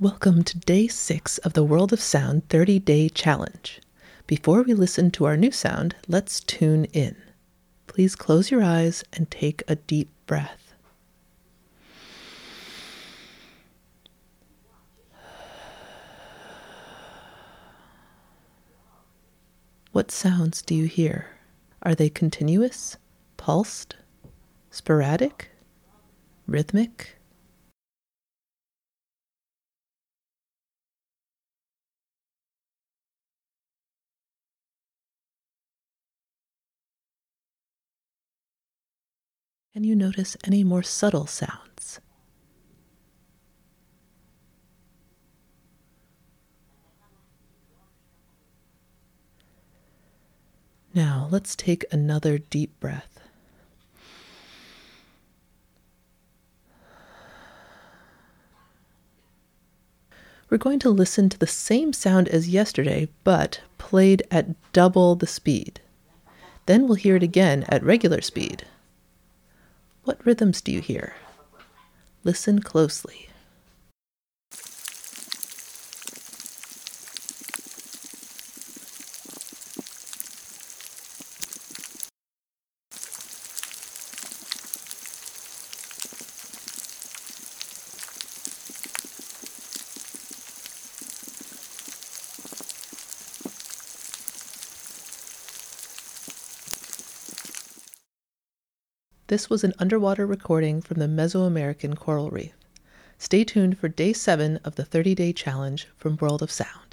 Welcome to day six of the World of Sound 30 Day Challenge. Before we listen to our new sound, let's tune in. Please close your eyes and take a deep breath. What sounds do you hear? Are they continuous, pulsed, sporadic, rhythmic? Can you notice any more subtle sounds? Now let's take another deep breath. We're going to listen to the same sound as yesterday, but played at double the speed. Then we'll hear it again at regular speed. What rhythms do you hear? Listen closely. This was an underwater recording from the Mesoamerican coral reef. Stay tuned for day seven of the 30 day challenge from World of Sound.